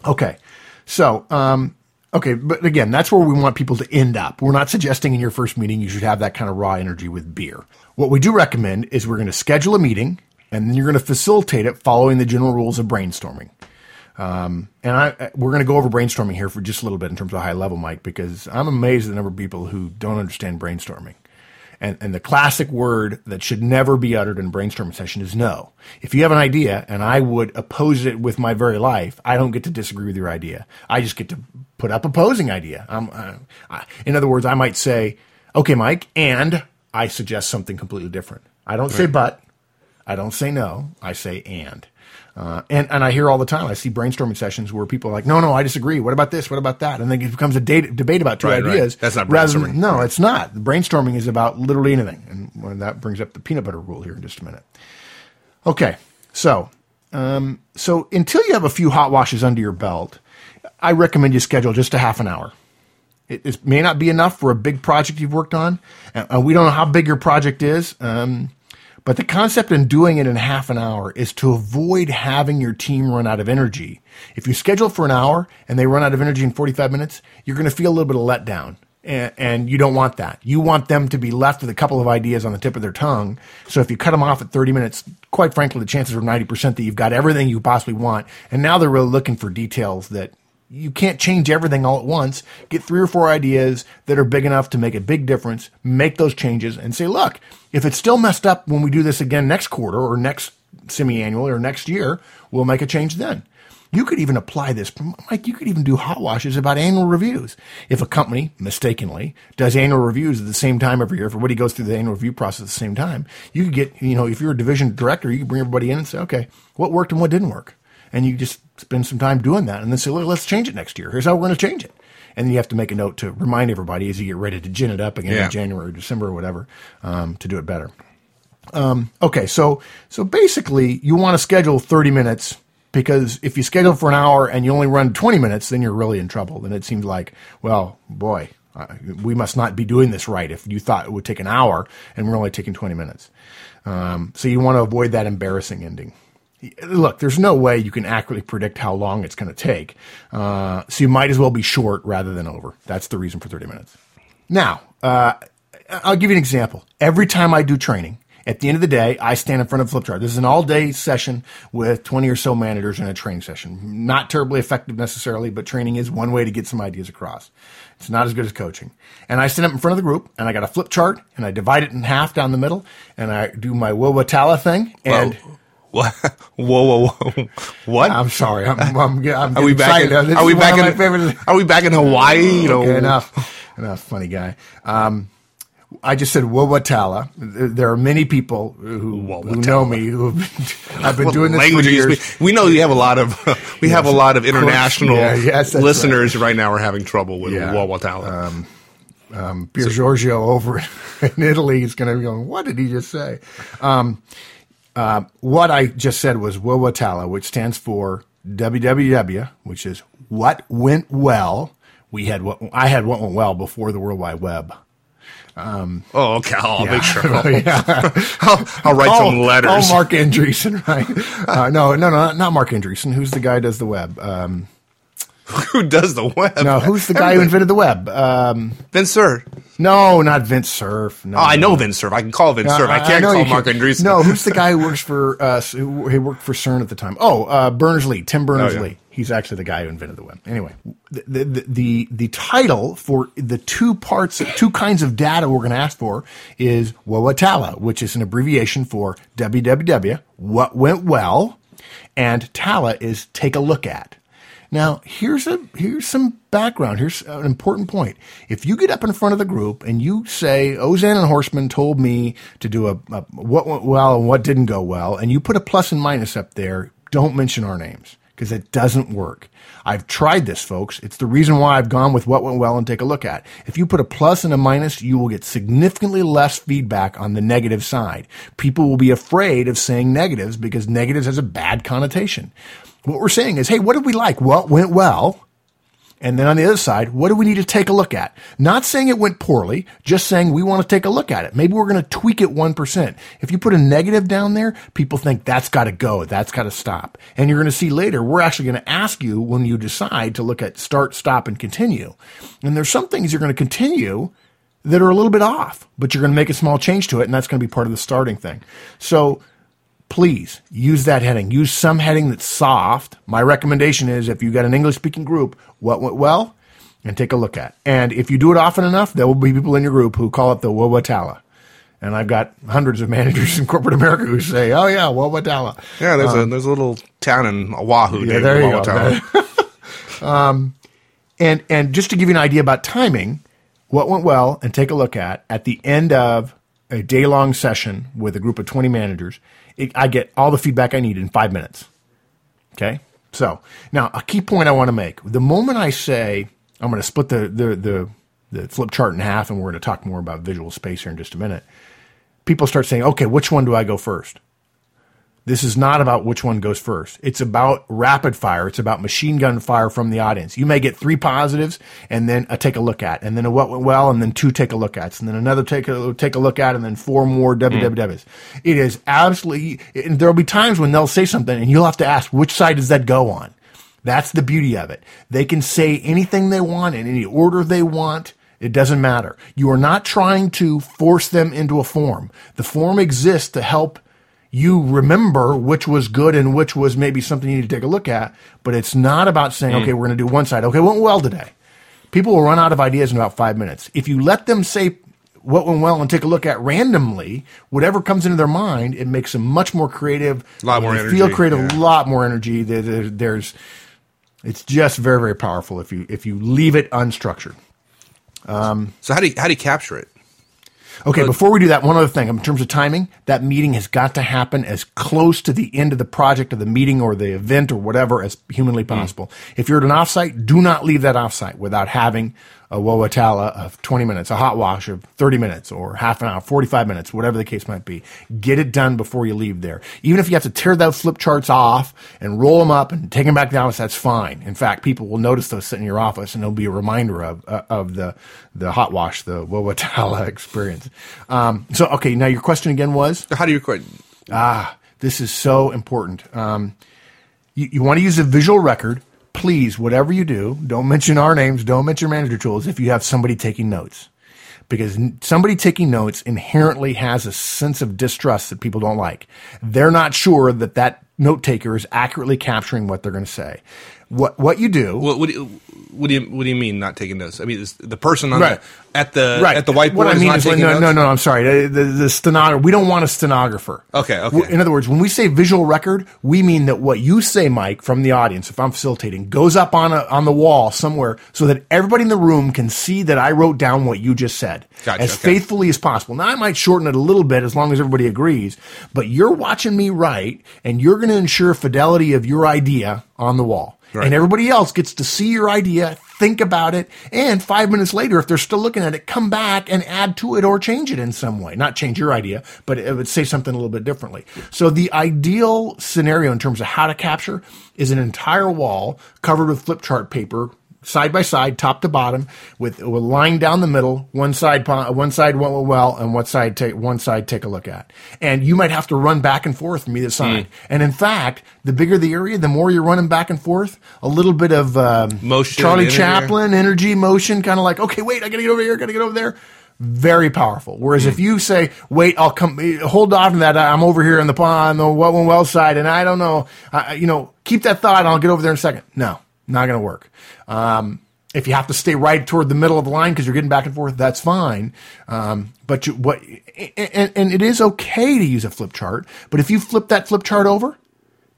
okay, so um, Okay, but again, that's where we want people to end up. We're not suggesting in your first meeting you should have that kind of raw energy with beer. What we do recommend is we're going to schedule a meeting and then you're going to facilitate it following the general rules of brainstorming. Um, and I, we're going to go over brainstorming here for just a little bit in terms of high level, Mike, because I'm amazed at the number of people who don't understand brainstorming. And, and the classic word that should never be uttered in a brainstorming session is no. If you have an idea and I would oppose it with my very life, I don't get to disagree with your idea. I just get to put up opposing idea. Uh, I, in other words, I might say, okay, Mike, and I suggest something completely different. I don't right. say but. I don't say no. I say and. Uh, and and I hear all the time. I see brainstorming sessions where people are like, "No, no, I disagree. What about this? What about that?" And then it becomes a date, debate about two right, ideas. Right. That's not brainstorming. Than, no, it's not. Brainstorming is about literally anything, and that brings up the peanut butter rule here in just a minute. Okay, so um, so until you have a few hot washes under your belt, I recommend you schedule just a half an hour. It, it may not be enough for a big project you've worked on. Uh, we don't know how big your project is. Um, but the concept in doing it in half an hour is to avoid having your team run out of energy. If you schedule for an hour and they run out of energy in 45 minutes, you're going to feel a little bit of letdown. And, you don't want that. You want them to be left with a couple of ideas on the tip of their tongue. So if you cut them off at 30 minutes, quite frankly, the chances are 90% that you've got everything you possibly want. And now they're really looking for details that you can't change everything all at once. Get three or four ideas that are big enough to make a big difference, make those changes, and say, look, if it's still messed up when we do this again next quarter or next semi annual or next year, we'll make a change then. You could even apply this, Mike, you could even do hot washes about annual reviews. If a company, mistakenly, does annual reviews at the same time every year, if everybody goes through the annual review process at the same time, you could get, you know, if you're a division director, you could bring everybody in and say, okay, what worked and what didn't work? And you just spend some time doing that and then say, look, let's change it next year. Here's how we're going to change it. And then you have to make a note to remind everybody as you get ready to gin it up again yeah. in January or December or whatever um, to do it better. Um, okay, so so basically, you want to schedule 30 minutes because if you schedule for an hour and you only run 20 minutes, then you're really in trouble. Then it seems like, well, boy, uh, we must not be doing this right if you thought it would take an hour and we're only taking 20 minutes. Um, so you want to avoid that embarrassing ending look, there's no way you can accurately predict how long it's going to take. Uh, so you might as well be short rather than over. That's the reason for 30 minutes. Now, uh, I'll give you an example. Every time I do training, at the end of the day, I stand in front of a flip chart. This is an all day session with 20 or so managers in a training session. Not terribly effective necessarily, but training is one way to get some ideas across. It's not as good as coaching. And I stand up in front of the group and I got a flip chart and I divide it in half down the middle and I do my Wowatala thing and. What? Whoa, whoa, whoa! What? I'm sorry. I'm. I'm, I'm are we back? In, are we back in? Are we back in Hawaii? You know. Okay, enough. Enough. Funny guy. Um, I just said Wowatala. There are many people who, who know me who have been, I've been doing this for years. We know you have a lot of we yes, have a lot of international yeah, yes, listeners right. right. now are having trouble with yeah. Wowatala. Um, um, Pier so, Giorgio over in Italy is going to be going. What did he just say? Um, uh, what I just said was WWTALA, which stands for WWW, which is what went well. We had what I had what went well before the World Wide Web. Um, oh, okay. I'll yeah. make sure. I'll, yeah. I'll, I'll write some letters. Oh, Marc Andreessen, right? Uh, no, no, no, not Marc Andreessen. Who's the guy who does the web? Um, who does the web? No, who's the guy who invented the web? Um, Vince Cerf. No, not Vince Cerf. No, oh, I know Vince Cerf. I can call Vince Cerf. I can't I call Marc Andreessen. No, who's the guy who works for uh, who worked for CERN at the time? Oh, uh, Berners Lee, Tim Berners Lee. Oh, yeah. He's actually the guy who invented the web. Anyway, the the the, the title for the two parts, two kinds of data we're going to ask for is WWTALA, which is an abbreviation for www. What went well, and TALA is take a look at. Now, here's a here's some background. Here's an important point. If you get up in front of the group and you say, "Auzenne and Horstman told me to do a, a what went well and what didn't go well," and you put a plus and minus up there, don't mention our names because it doesn't work. I've tried this, folks. It's the reason why I've gone with what went well and take a look at. If you put a plus and a minus, you will get significantly less feedback on the negative side. People will be afraid of saying negatives because negatives has a bad connotation. What we're saying is, hey, what did we like? What went well? And then on the other side, what do we need to take a look at? Not saying it went poorly, just saying we want to take a look at it. Maybe we're going to tweak it 1%. If you put a negative down there, people think that's got to go. That's got to stop. And you're going to see later, we're actually going to ask you when you decide to look at start, stop, and continue. And there's some things you're going to continue that are a little bit off, but you're going to make a small change to it. And that's going to be part of the starting thing. So please use that heading. Use some heading that's soft. My recommendation is if you've got an English speaking group, what went well, and take a look at. And if you do it often enough, there will be people in your group who call it the Wawatala. And I've got hundreds of managers in corporate America who say, "Oh yeah, Wawatala." Yeah, there's um, a there's a little town in Oahu. Yeah, there you go. um, and and just to give you an idea about timing, what went well, and take a look at at the end of a day long session with a group of twenty managers it, I get all the feedback I need in five minutes. Okay. So now a key point I want to make: the moment I say I'm going to split the the the, the flip chart in half, and we're going to talk more about visual space here in just a minute. People start saying, "Okay, which one do I go first? This is not about which one goes first. It's about rapid fire. It's about machine gun fire from the audience. You may get three positives and then a take a look at, and then a what went well, and then two take a look at, and then another take a take a look at, and then four more WWWs. Mm. It is absolutely. There'll be times when they'll say something, and you'll have to ask which side does that go on. That's the beauty of it. They can say anything they want in any order they want. It doesn't matter. You are not trying to force them into a form. The form exists to help you remember which was good and which was maybe something you need to take a look at. But it's not about saying, mm. okay, we're going to do one side. Okay, went well today. People will run out of ideas in about five minutes. If you let them say what went well and take a look at randomly, whatever comes into their mind, it makes them much more creative. A lot more energy. Feel creative, a yeah. lot more energy. There's, it's just very, very powerful if you if you leave it unstructured. Um, so how do you, how do you capture it? Okay, but, before we do that, one other thing. In terms of timing, that meeting has got to happen as close to the end of the project of the meeting or the event or whatever as humanly hmm. possible. Mm. If you're at an offsite, do not leave that offsite without having a Wawatala of 20 minutes, a hot wash of 30 minutes or half an hour, 45 minutes, whatever the case might be. Get it done before you leave there. Even if you have to tear those flip charts off and roll them up and take them back down, that's fine. In fact, people will notice those sitting in your office and it'll be a reminder of, uh, of the, the hot wash, the Wawatala experience. Um, so, okay, now your question again was? How do you record? Ah, this is so important. Um, you, you want to use a visual record please, whatever you do, don't mention our names, don't mention manager tools if you have somebody taking notes. Because somebody taking notes inherently has a sense of distrust that people don't like. They're not sure that that note taker is accurately capturing what they're going to say. What what you do? What, what, what do you what do you mean not taking notes? I mean the person on right. the, at the right. at the whiteboard what I mean is, is no, notes? no no no I'm sorry the, the stenographer we don't want a stenographer. Okay okay. In other words, when we say visual record, we mean that what you say, Mike, from the audience, if I'm facilitating, goes up on a, on the wall somewhere so that everybody in the room can see that I wrote down what you just said gotcha, as okay. faithfully as possible. Now I might shorten it a little bit as long as everybody agrees, but you're watching me write, and you're going to ensure fidelity of your idea on the wall. Right. And everybody else gets to see your idea, think about it, and five minutes later, if they're still looking at it, come back and add to it or change it in some way. Not change your idea, but it would say something a little bit differently. So the ideal scenario in terms of how to capture is an entire wall covered with flip chart paper side by side, top to bottom, with, a line down the middle. One side, one side went well, and one side take one side take a look at. And you might have to run back and forth from either side. Mm. And in fact, the bigger the area, the more you're running back and forth. A little bit of um, motion, Charlie Chaplin energy, motion, kind of like, okay, wait, I got to get over here, got to get over there. Very powerful. Whereas if you say, "Wait, I'll come," hold off on that. I'm over here in the pond, the what one well side, and I don't know. I, you know, keep that thought. I'll get over there in a second. No, not going to work. Um, if you have to stay right toward the middle of the line because you're getting back and forth, that's fine. Um, but you, what, and, and it is okay to use a flip chart. But if you flip that flip chart over,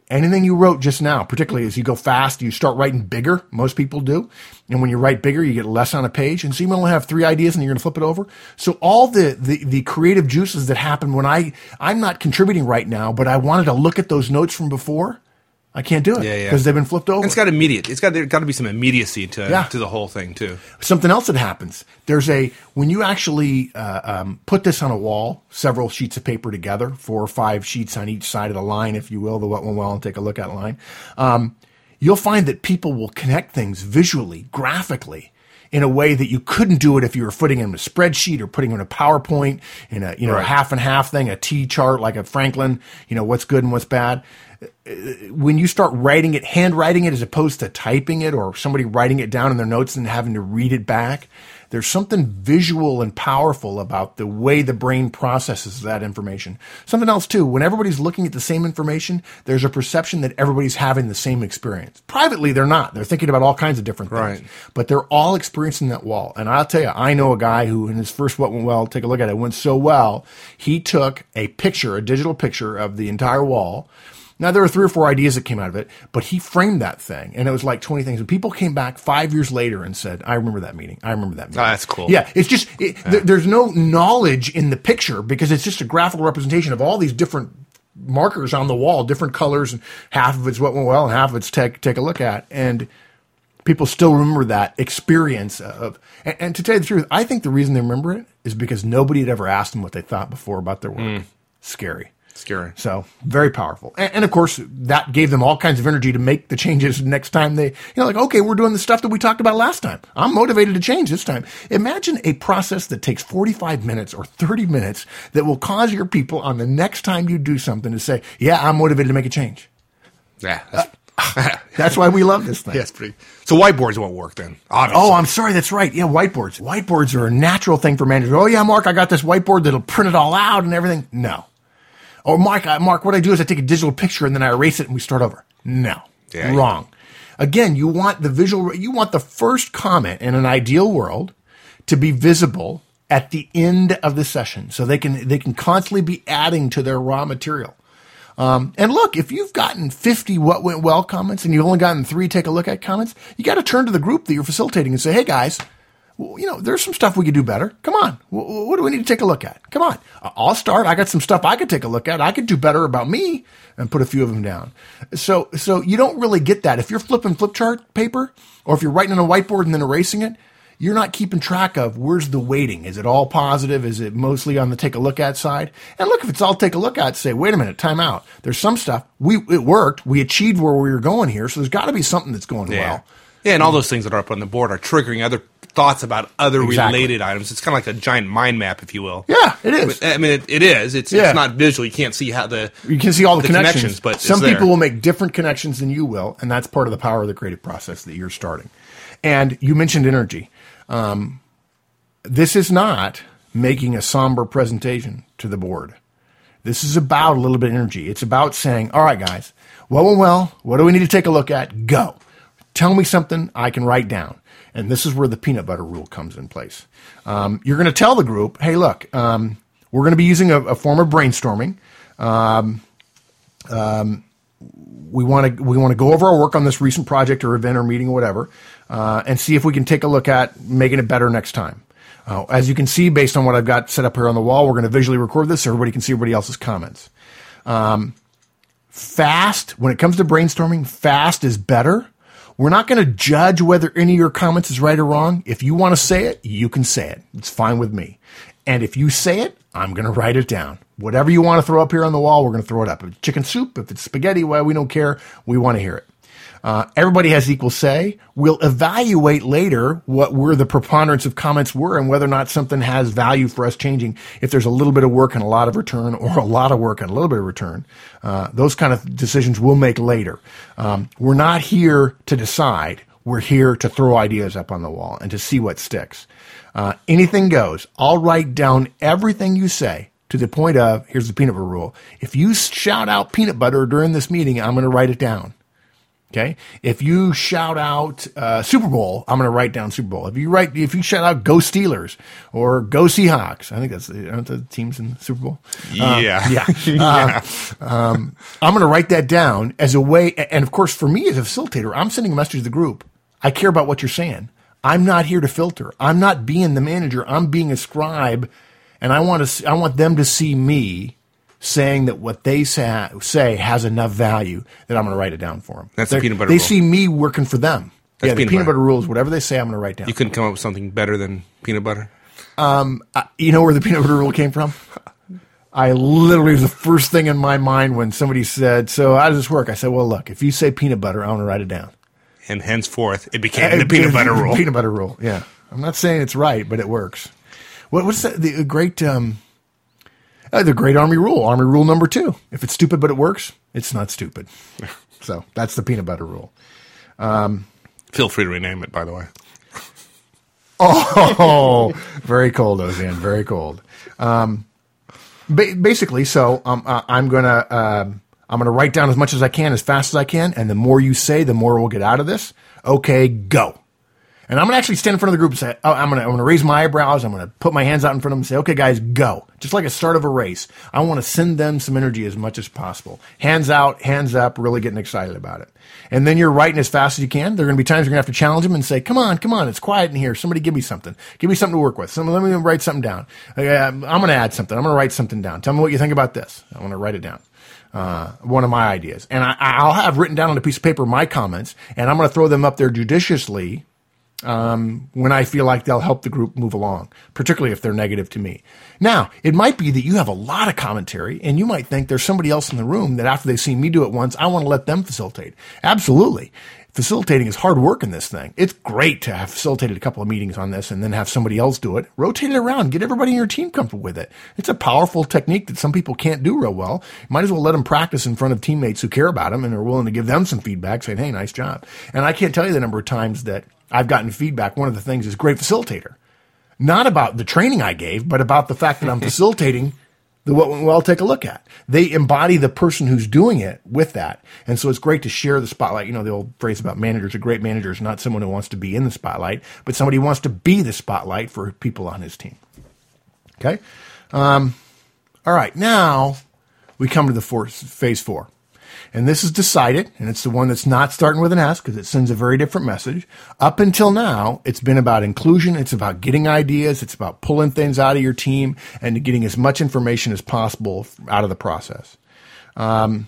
anything you wrote just now, particularly as you go fast, you start writing bigger. Most people do. And when you write bigger, you get less on a page. And so you only have three ideas and you're going to flip it over. So all the, the, the creative juices that happen when I, I'm not contributing right now, but I wanted to look at those notes from before I can't do it Yeah, yeah. because they've been flipped over. It's got immediate. It's got there got to be some immediacy to Yeah. to the whole thing too. Something else that happens. There's a when you actually uh, um, put this on a wall, several sheets of paper together, four or five sheets on each side of the line, if you will, the what one well, and take a look at line. Um, you'll find that people will connect things visually, graphically. In a way that you couldn't do it if you were putting in a spreadsheet or putting in a PowerPoint in a you know a half and half thing, a T chart like a Franklin, you know what's good and what's bad when you start writing it, handwriting it as opposed to typing it or somebody writing it down in their notes and having to read it back, there's something visual and powerful about the way the brain processes that information. Something else too, when everybody's looking at the same information, there's a perception that everybody's having the same experience. Privately, they're not. They're thinking about all kinds of different things. Right. But they're all experiencing that wall. And I'll tell you, I know a guy who in his first what went well, take a look at it, went so well, he took a picture, a digital picture of the entire wall. Now there were three or four ideas that came out of it, but he framed that thing, and it was like twenty things. And people came back five years later and said, "I remember that meeting. I remember that meeting." Oh, that's cool. Yeah, it's just it, th- there's no knowledge in the picture because it's just a graphical representation of all these different markers on the wall, different colors, and half of it's what went well, and half of it's take take a look at, and people still remember that experience of. And, and to tell you the truth, I think the reason they remember it is because nobody had ever asked them what they thought before about their work. Hmm. Scary. Scary. So very powerful. And, and of course, that gave them all kinds of energy to make the changes next time they, you know, like, okay, we're doing the stuff that we talked about last time. I'm motivated to change this time. Imagine a process that takes 45 minutes or 30 minutes that will cause your people on the next time you do something to say, yeah, I'm motivated to make a change. Yeah. Uh, that's, That's why we love this thing. yeah, it's pretty. So whiteboards won't work then. Obviously. Oh, I'm sorry. That's right. Yeah, whiteboards. Whiteboards are a natural thing for managers. Oh, yeah, Mark, I got this whiteboard that'll print it all out and everything. No. Or Mark, I, Mark, what I do is I take a digital picture and then I erase it and we start over. No. Yeah, Wrong. Again, you want the visual, you want the first comment in an ideal world to be visible at the end of the session. So they can, they can constantly be adding to their raw material. Um, and look, if you've gotten 50 what went well comments and you've only gotten three take a look at comments, you got to turn to the group that you're facilitating and say, hey guys, well, you know, there's some stuff we could do better. Come on. Wh- wh- What do we need to take a look at? Come on. I'll start. I got some stuff I could take a look at. I could do better about me and put a few of them down. So, so you don't really get that. If you're flipping flip chart paper or if you're writing on a whiteboard and then erasing it, you're not keeping track of where's the weighting. Is it all positive? Is it mostly on the take a look at side? And look, if it's all take a look at, say, wait a minute, time out. There's some stuff we it worked. We achieved where we were going here. So there's got to be something that's going Yeah. well. Yeah, and all those things that are up on the board are triggering other thoughts about other Exactly. related items. It's kind of like a giant mind map, if you will. Yeah, it is. I mean, it, it is. It's Yeah. it's not visual. You can't see how the You can see all the, the connections, connections, but some people will make different connections than you will, and that's part of the power of the creative process that you're starting. And you mentioned energy. Um, this is not making a somber presentation to the board. This is about a little bit of energy. It's about saying, all right, guys, well, well, well, what do we need to take a look at? Go. Tell me something I can write down. And this is where the peanut butter rule comes in place. Um, you're going to tell the group, hey, look, um, we're going to be using a, a form of brainstorming. we want to we want to go over our work on this recent project or event or meeting or whatever, uh, and see if we can take a look at making it better next time. Uh, as you can see, based on what I've got set up here on the wall, we're going to visually record this so everybody can see everybody else's comments. Um, fast when it comes to brainstorming, fast is better. We're not going to judge whether any of your comments is right or wrong. If you want to say it, you can say it. It's fine with me. And if you say it, I'm going to write it down. Whatever you want to throw up here on the wall, we're going to throw it up. If it's chicken soup, if it's spaghetti, well, we don't care. We want to hear it. Uh, everybody has equal say. We'll evaluate later what were the preponderance of comments were and whether or not something has value for us changing. If there's a little bit of work and a lot of return, or a lot of work and a little bit of return, uh, those kind of decisions we'll make later. Um, we're not here to decide. We're here to throw ideas up on the wall and to see what sticks. Uh, anything goes. I'll write down everything you say to the point of here's the peanut butter rule. If you shout out peanut butter during this meeting, I'm going to write it down. Okay. If you shout out uh, Super Bowl, I'm going to write down Super Bowl. If you write, if you shout out Go Steelers or Go Seahawks, I think that's the, aren't the teams in the Super Bowl. Um, Yeah. yeah. Uh, um, I'm going to write that down as a way. And of course, for me as a facilitator, I'm sending a message to the group. I care about what you're saying. I'm not here to filter. I'm not being the manager. I'm being a scribe, and I want to. I want them to see me saying that what they say, say has enough value that I'm going to write it down for them. That's the They're- peanut butter rule They rule. see me working for them. That's yeah, the peanut peanut butter. butter rules. Whatever they say, I'm going to write down. You couldn't come up with something better than peanut butter. Um, you know where the peanut butter rule came from? I literally was the first thing in my mind when somebody said, "So how does this work?" I said, "Well, look, if you say peanut butter, I'm going to write it down." And henceforth, it became the peanut butter rule. Peanut butter rule. Yeah, I'm not saying it's right, but it works. What, what's that? The great, um, uh, the great army rule. Army rule number two: If it's stupid but it works, it's not stupid. so that's the peanut butter rule. Feel free to rename it, by the way. Oh, very cold, Auzenne. Very cold. Um, ba- basically, so um, uh, I'm gonna um, I'm gonna write down as much as I can, as fast as I can, and the more you say, the more we'll get out of this. Okay, go. And I'm gonna actually stand in front of the group and say, oh, I'm gonna I'm gonna raise my eyebrows. I'm gonna put my hands out in front of them and say, okay, guys, go. Just like a start of a race. I want to send them some energy as much as possible. Hands out, hands up, really getting excited about it. And then you're writing as fast as you can. There are gonna be times you're gonna have to challenge them and say, come on, come on, it's quiet in here. Somebody give me something. Give me something to work with. Some, let me write something down. Uh, I'm gonna add something. I'm gonna write something down. Tell me what you think about this. I want to write it down uh, one of my ideas. And I, I'll have written down on a piece of paper my comments, and I'm going to throw them up there judiciously um, when I feel like they'll help the group move along, particularly if they're negative to me. Now, it might be that you have a lot of commentary, and you might think there's somebody else in the room that after they see me do it once, I want to let them facilitate. Absolutely. Facilitating is hard work in this thing. It's great to have facilitated a couple of meetings on this and then have somebody else do it. Rotate it around. Get everybody in your team comfortable with it. It's a powerful technique that some people can't do real well. You Might as well let them practice in front of teammates who care about them and are willing to give them some feedback, saying, hey, nice job. And I can't tell you the number of times that I've gotten feedback. One of the things is great facilitator. Not about the training I gave, but about the fact that I'm facilitating the what went well take a look at. They embody the person who's doing it with that. And so it's great to share the spotlight. You know, the old phrase about managers, a great manager is not someone who wants to be in the spotlight, but somebody who wants to be the spotlight for people on his team. Okay. Um, all right. Now we come to the fourth, phase four. And this is decided, and it's the one that's not starting with an S because it sends a very different message. Up until now, it's been about inclusion. It's about getting ideas. It's about pulling things out of your team and getting as much information as possible out of the process. Um,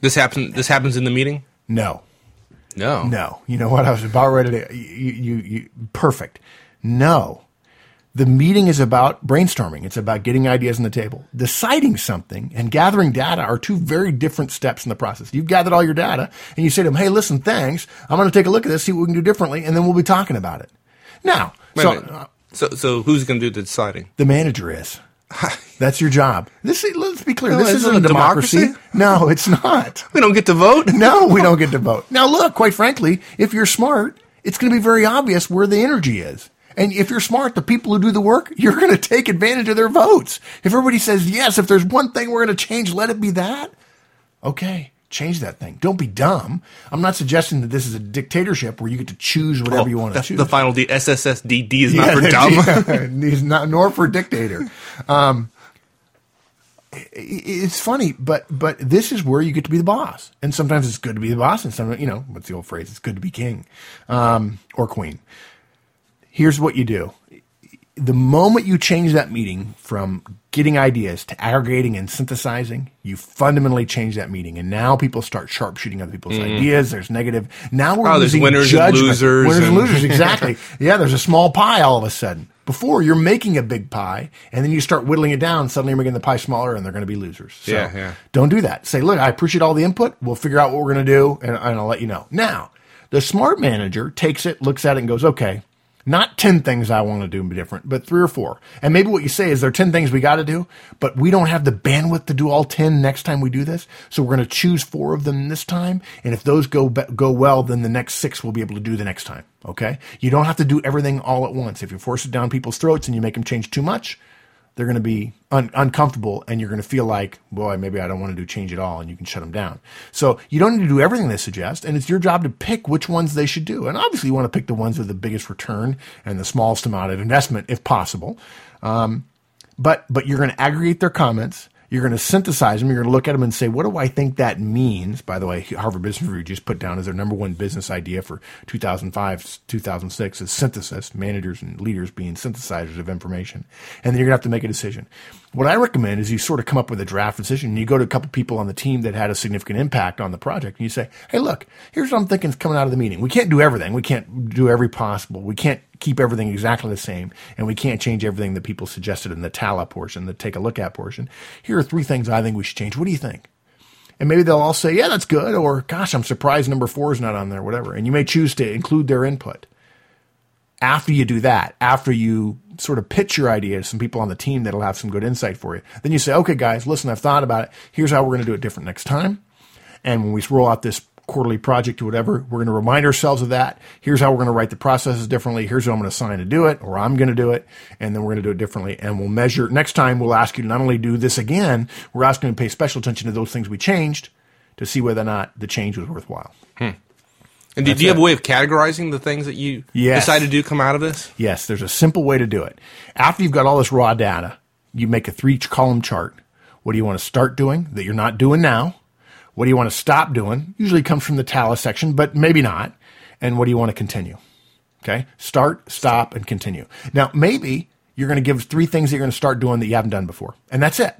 this happens. This happens in the meeting. No, No. no. You know what? I was about ready to. You, you, you perfect. No. The meeting is about brainstorming. It's about getting ideas on the table. Deciding something and gathering data are two very different steps in the process. You've gathered all your data and you say to them, Hey, listen, thanks. I'm going to take a look at this, see what we can do differently, and then we'll be talking about it. Now, Wait so uh, so, so who's going to do the deciding? the manager is. That's your job. This, let's be clear. No, this isn't not a democracy. democracy. No, it's not. We don't get to vote. No, we don't get to vote. Now, look, quite frankly, if you're smart, it's going to be very obvious where the energy is. And if you're smart, the people who do the work, you're going to take advantage of their votes. If everybody says, yes, if there's one thing we're going to change, let it be that. Okay, change that thing. Don't be dumb. I'm not suggesting that this is a dictatorship where you get to choose whatever you want to Oh, choose. the final D. SSSDD is not for dumb. He's not nor for dictator. Um, it's funny, but but this is where you get to be the boss, and sometimes it's good to be the boss, and sometimes you know what's the old phrase? It's good to be king um, or queen. Here's what you do: the moment you change that meeting from getting ideas to aggregating and synthesizing, you fundamentally change that meeting. And now people start sharpshooting other people's mm-hmm. ideas. There's negative. Now we're. Oh, there's losing winners and losers Winners and and- losers, exactly. yeah, there's a small pie all of a sudden. Before you're making a big pie, and then you start whittling it down. Suddenly, you're making the pie smaller, and they're going to be losers. So Yeah, yeah. Don't do that. Say, look, I appreciate all the input. We'll figure out what we're going to do, and, and I'll let you know. Now, the smart manager takes it, looks at it, and goes, okay, Not 10 things I want to do different, but three or four. And maybe what you say is there are 10 things we got to do, but we don't have the bandwidth to do all 10 next time we do this. So we're going to choose four of them this time. And if those go, go well, then the next six we'll be able to do the next time. Okay. You don't have to do everything all at once. If you force it down people's throats and you make them change too much, they're going to be un- uncomfortable and you're going to feel like, boy, maybe I don't want to do change at all. And you can shut them down. So you don't need to do everything they suggest. And it's your job to pick which ones they should do. And obviously you want to pick the ones with the biggest return and the smallest amount of investment if possible. Um, but, but you're going to aggregate their comments you're going to synthesize them. You're going to look at them and say, what do I think that means? By the way, Harvard Business Review just put down as their number one business idea for 2005, 2006 is synthesis, managers and leaders being synthesizers of information. And then you're going to have to make a decision. What I recommend is you sort of come up with a draft decision and you go to a couple people on the team that had a significant impact on the project and you say, Hey, look, here's what I'm thinking is coming out of the meeting. We can't do everything. We can't do every possible. We can't keep everything exactly the same and we can't change everything that people suggested in the tally portion, the take a look at portion. Here are three things I think we should change. What do you think? And maybe they'll all say, yeah, that's good. Or gosh, I'm surprised number four is not on there, whatever. And you may choose to include their input after you do that, after you sort of pitch your idea to some people on the team that'll have some good insight for you, then you say, okay, guys, listen, I've thought about it. Here's how we're going to do it different next time. And when we roll out this quarterly project or whatever, we're going to remind ourselves of that. Here's how we're going to write the processes differently. Here's who I'm going to assign to do it, or I'm going to do it. And then we're going to do it differently. And we'll measure. Next time, we'll ask you to not only do this again, we're asking you to pay special attention to those things we changed to see whether or not the change was worthwhile. Hmm. And do, do you have a way of categorizing the things that you yes. decide to do come out of this? Yes, there's a simple way to do it. After you've got all this raw data, you make a three column chart. What do you want to start doing that you're not doing now? What do you want to stop doing? Usually comes from the tally section, but maybe not. And what do you want to continue? Okay. Start, stop, and continue. Now, maybe you're going to give three things that you're going to start doing that you haven't done before. And that's it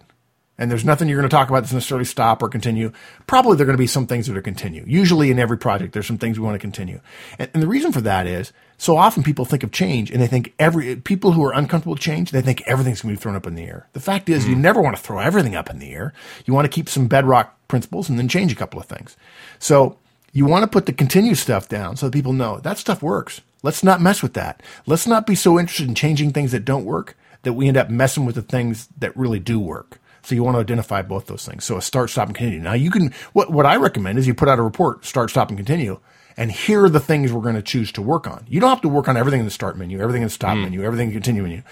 and there's nothing you're going to talk about that's necessarily stop or continue. Probably there are going to be some things that are continue. Usually in every project, there's some things we want to continue. And, and, the reason for that is so often people think of change and they think every, people who are uncomfortable with change, they think everything's going to be thrown up in the air. The fact is mm-hmm. you never want to throw everything up in the air. You want to keep some bedrock principles and then change a couple of things. So you want to put the continue stuff down so that people know that stuff works. Let's not mess with that. Let's not be so interested in changing things that don't work that we end up messing with the things that really do work. So you want to identify both those things. So a start, stop, and continue. Now you can, what, what I recommend is you put out a report, start, stop, and continue. And here are the things we're going to choose to work on. You don't have to work on everything in the start menu, everything in the stop mm. menu, everything in the continue menu.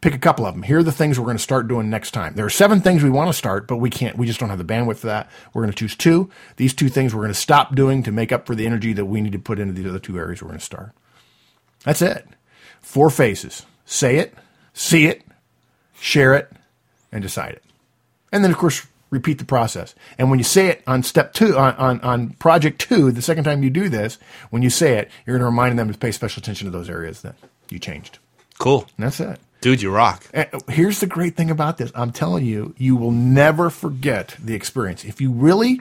Pick a couple of them. Here are the things we're going to start doing next time. There are seven things we want to start, but we can't, we just don't have the bandwidth for that. We're going to choose two. These two things we're going to stop doing to make up for the energy that we need to put into the other two areas we're going to start. That's it. Four phases. Say it, see it, share it, and decide it. And then, of course, repeat the process. And when you say it on step two, on, on, on project two, the second time you do this, when you say it, you're going to remind them to pay special attention to those areas that you changed. Cool. And that's it. Dude, you rock. And here's the great thing about this. I'm telling you, you will never forget the experience. If you really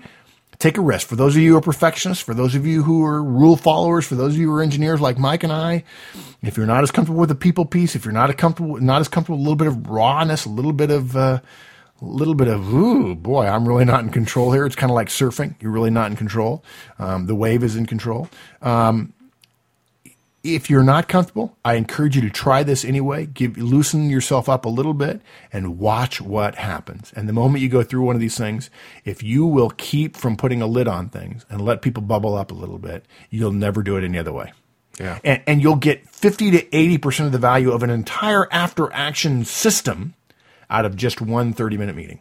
take a risk, for those of you who are perfectionists, for those of you who are rule followers, for those of you who are engineers like Mike and I, if you're not as comfortable with the people piece, if you're not as comfortable, not as comfortable with a little bit of rawness, a little bit of, uh, little bit of ooh boy i'm really not in control here. It's kind of like surfing. You're really not in control. Um, the wave is in control. Um, if you're not comfortable i encourage you to try this anyway. Give loosen yourself up a little bit and watch what happens. And the moment you go through one of these things if you will keep from putting a lid on things and let people bubble up a little bit you'll never do it any other way. Yeah. and, and you'll get 50 to 80% of the value of an entire after action system out of just one 30 minute meeting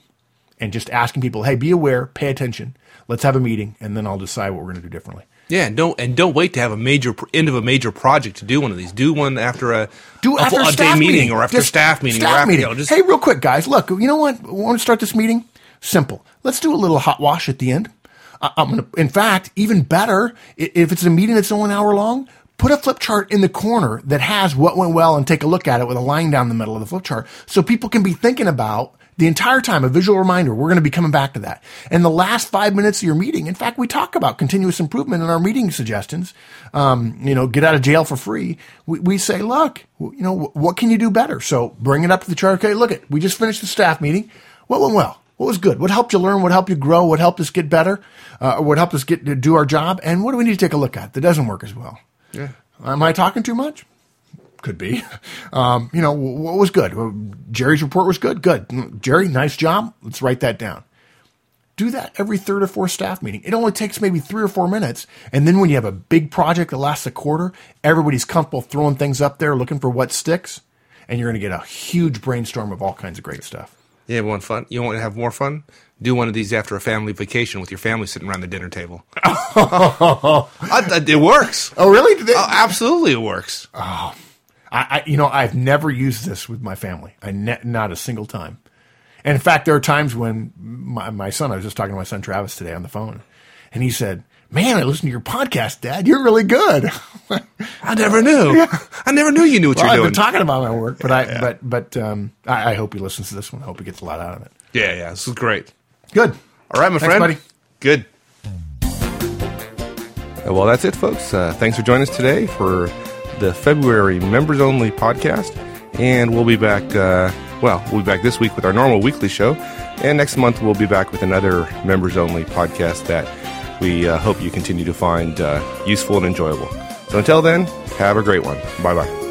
and just asking people, hey, be aware, pay attention, let's have a meeting, and then I'll decide what we're going to do differently. Yeah, and don't and don't wait to have a major end of a major project to do one of these. Do one after a do a, after a, a day meeting, meeting, or after just staff meeting. Staff after, meeting. You know, just, hey, real quick, guys, look, you know what? We want to start this meeting? Simple. Let's do a little hot wash at the end. I'm gonna. In fact, even better, if it's a meeting that's only an hour long, put a flip chart in the corner that has what went well and take a look at it with a line down the middle of the flip chart so people can be thinking about the entire time, a visual reminder. We're going to be coming back to that. And the last five minutes of your meeting, in fact, we talk about continuous improvement in our meeting suggestions. Um, you know, get out of jail for free. We, we say, look, you know, what can you do better? So bring it up to the chart. Okay, look at, we just finished the staff meeting. What went well? What was good? What helped you learn? What helped you grow? What helped us get better? Uh, what helped us get to do our job? And what do we need to take a look at that doesn't work as well? Yeah. Am I talking too much? Could be. Um, you know, what was good? Jerry's report was good. Good. Jerry, nice job. Let's write that down. Do that every third or fourth staff meeting. It only takes maybe three or four minutes. And then when you have a big project that lasts a quarter, everybody's comfortable throwing things up there looking for what sticks. And you're going to get a huge brainstorm of all kinds of great stuff. Yeah, want fun? You want to have more fun? Do one of these after a family vacation with your family sitting around the dinner table. I, it works. Oh, really? They, oh, absolutely, it works. Oh, I, I, you know, I've never used this with my family. I ne- not a single time. And in fact, there are times when my, my son, I was just talking to my son Travis today on the phone, and he said, Man, I listened to your podcast, Dad. You're really good. I never knew. Yeah. I never knew you knew what well, you're I've doing. been talking about my work, but I, yeah. but, but, um, I, I, hope he listens to this one. I hope he gets a lot out of it. Yeah, yeah, this is great. Good. All right, my Thanks, friend. buddy. Good. Well, that's it, folks. Uh, thanks for joining us today for the February members only podcast. And we'll be back, uh, well, we'll be back this week with our normal weekly show. And next month, we'll be back with another members only podcast that we uh, hope you continue to find uh, useful and enjoyable. So until then, have a great one. Bye bye.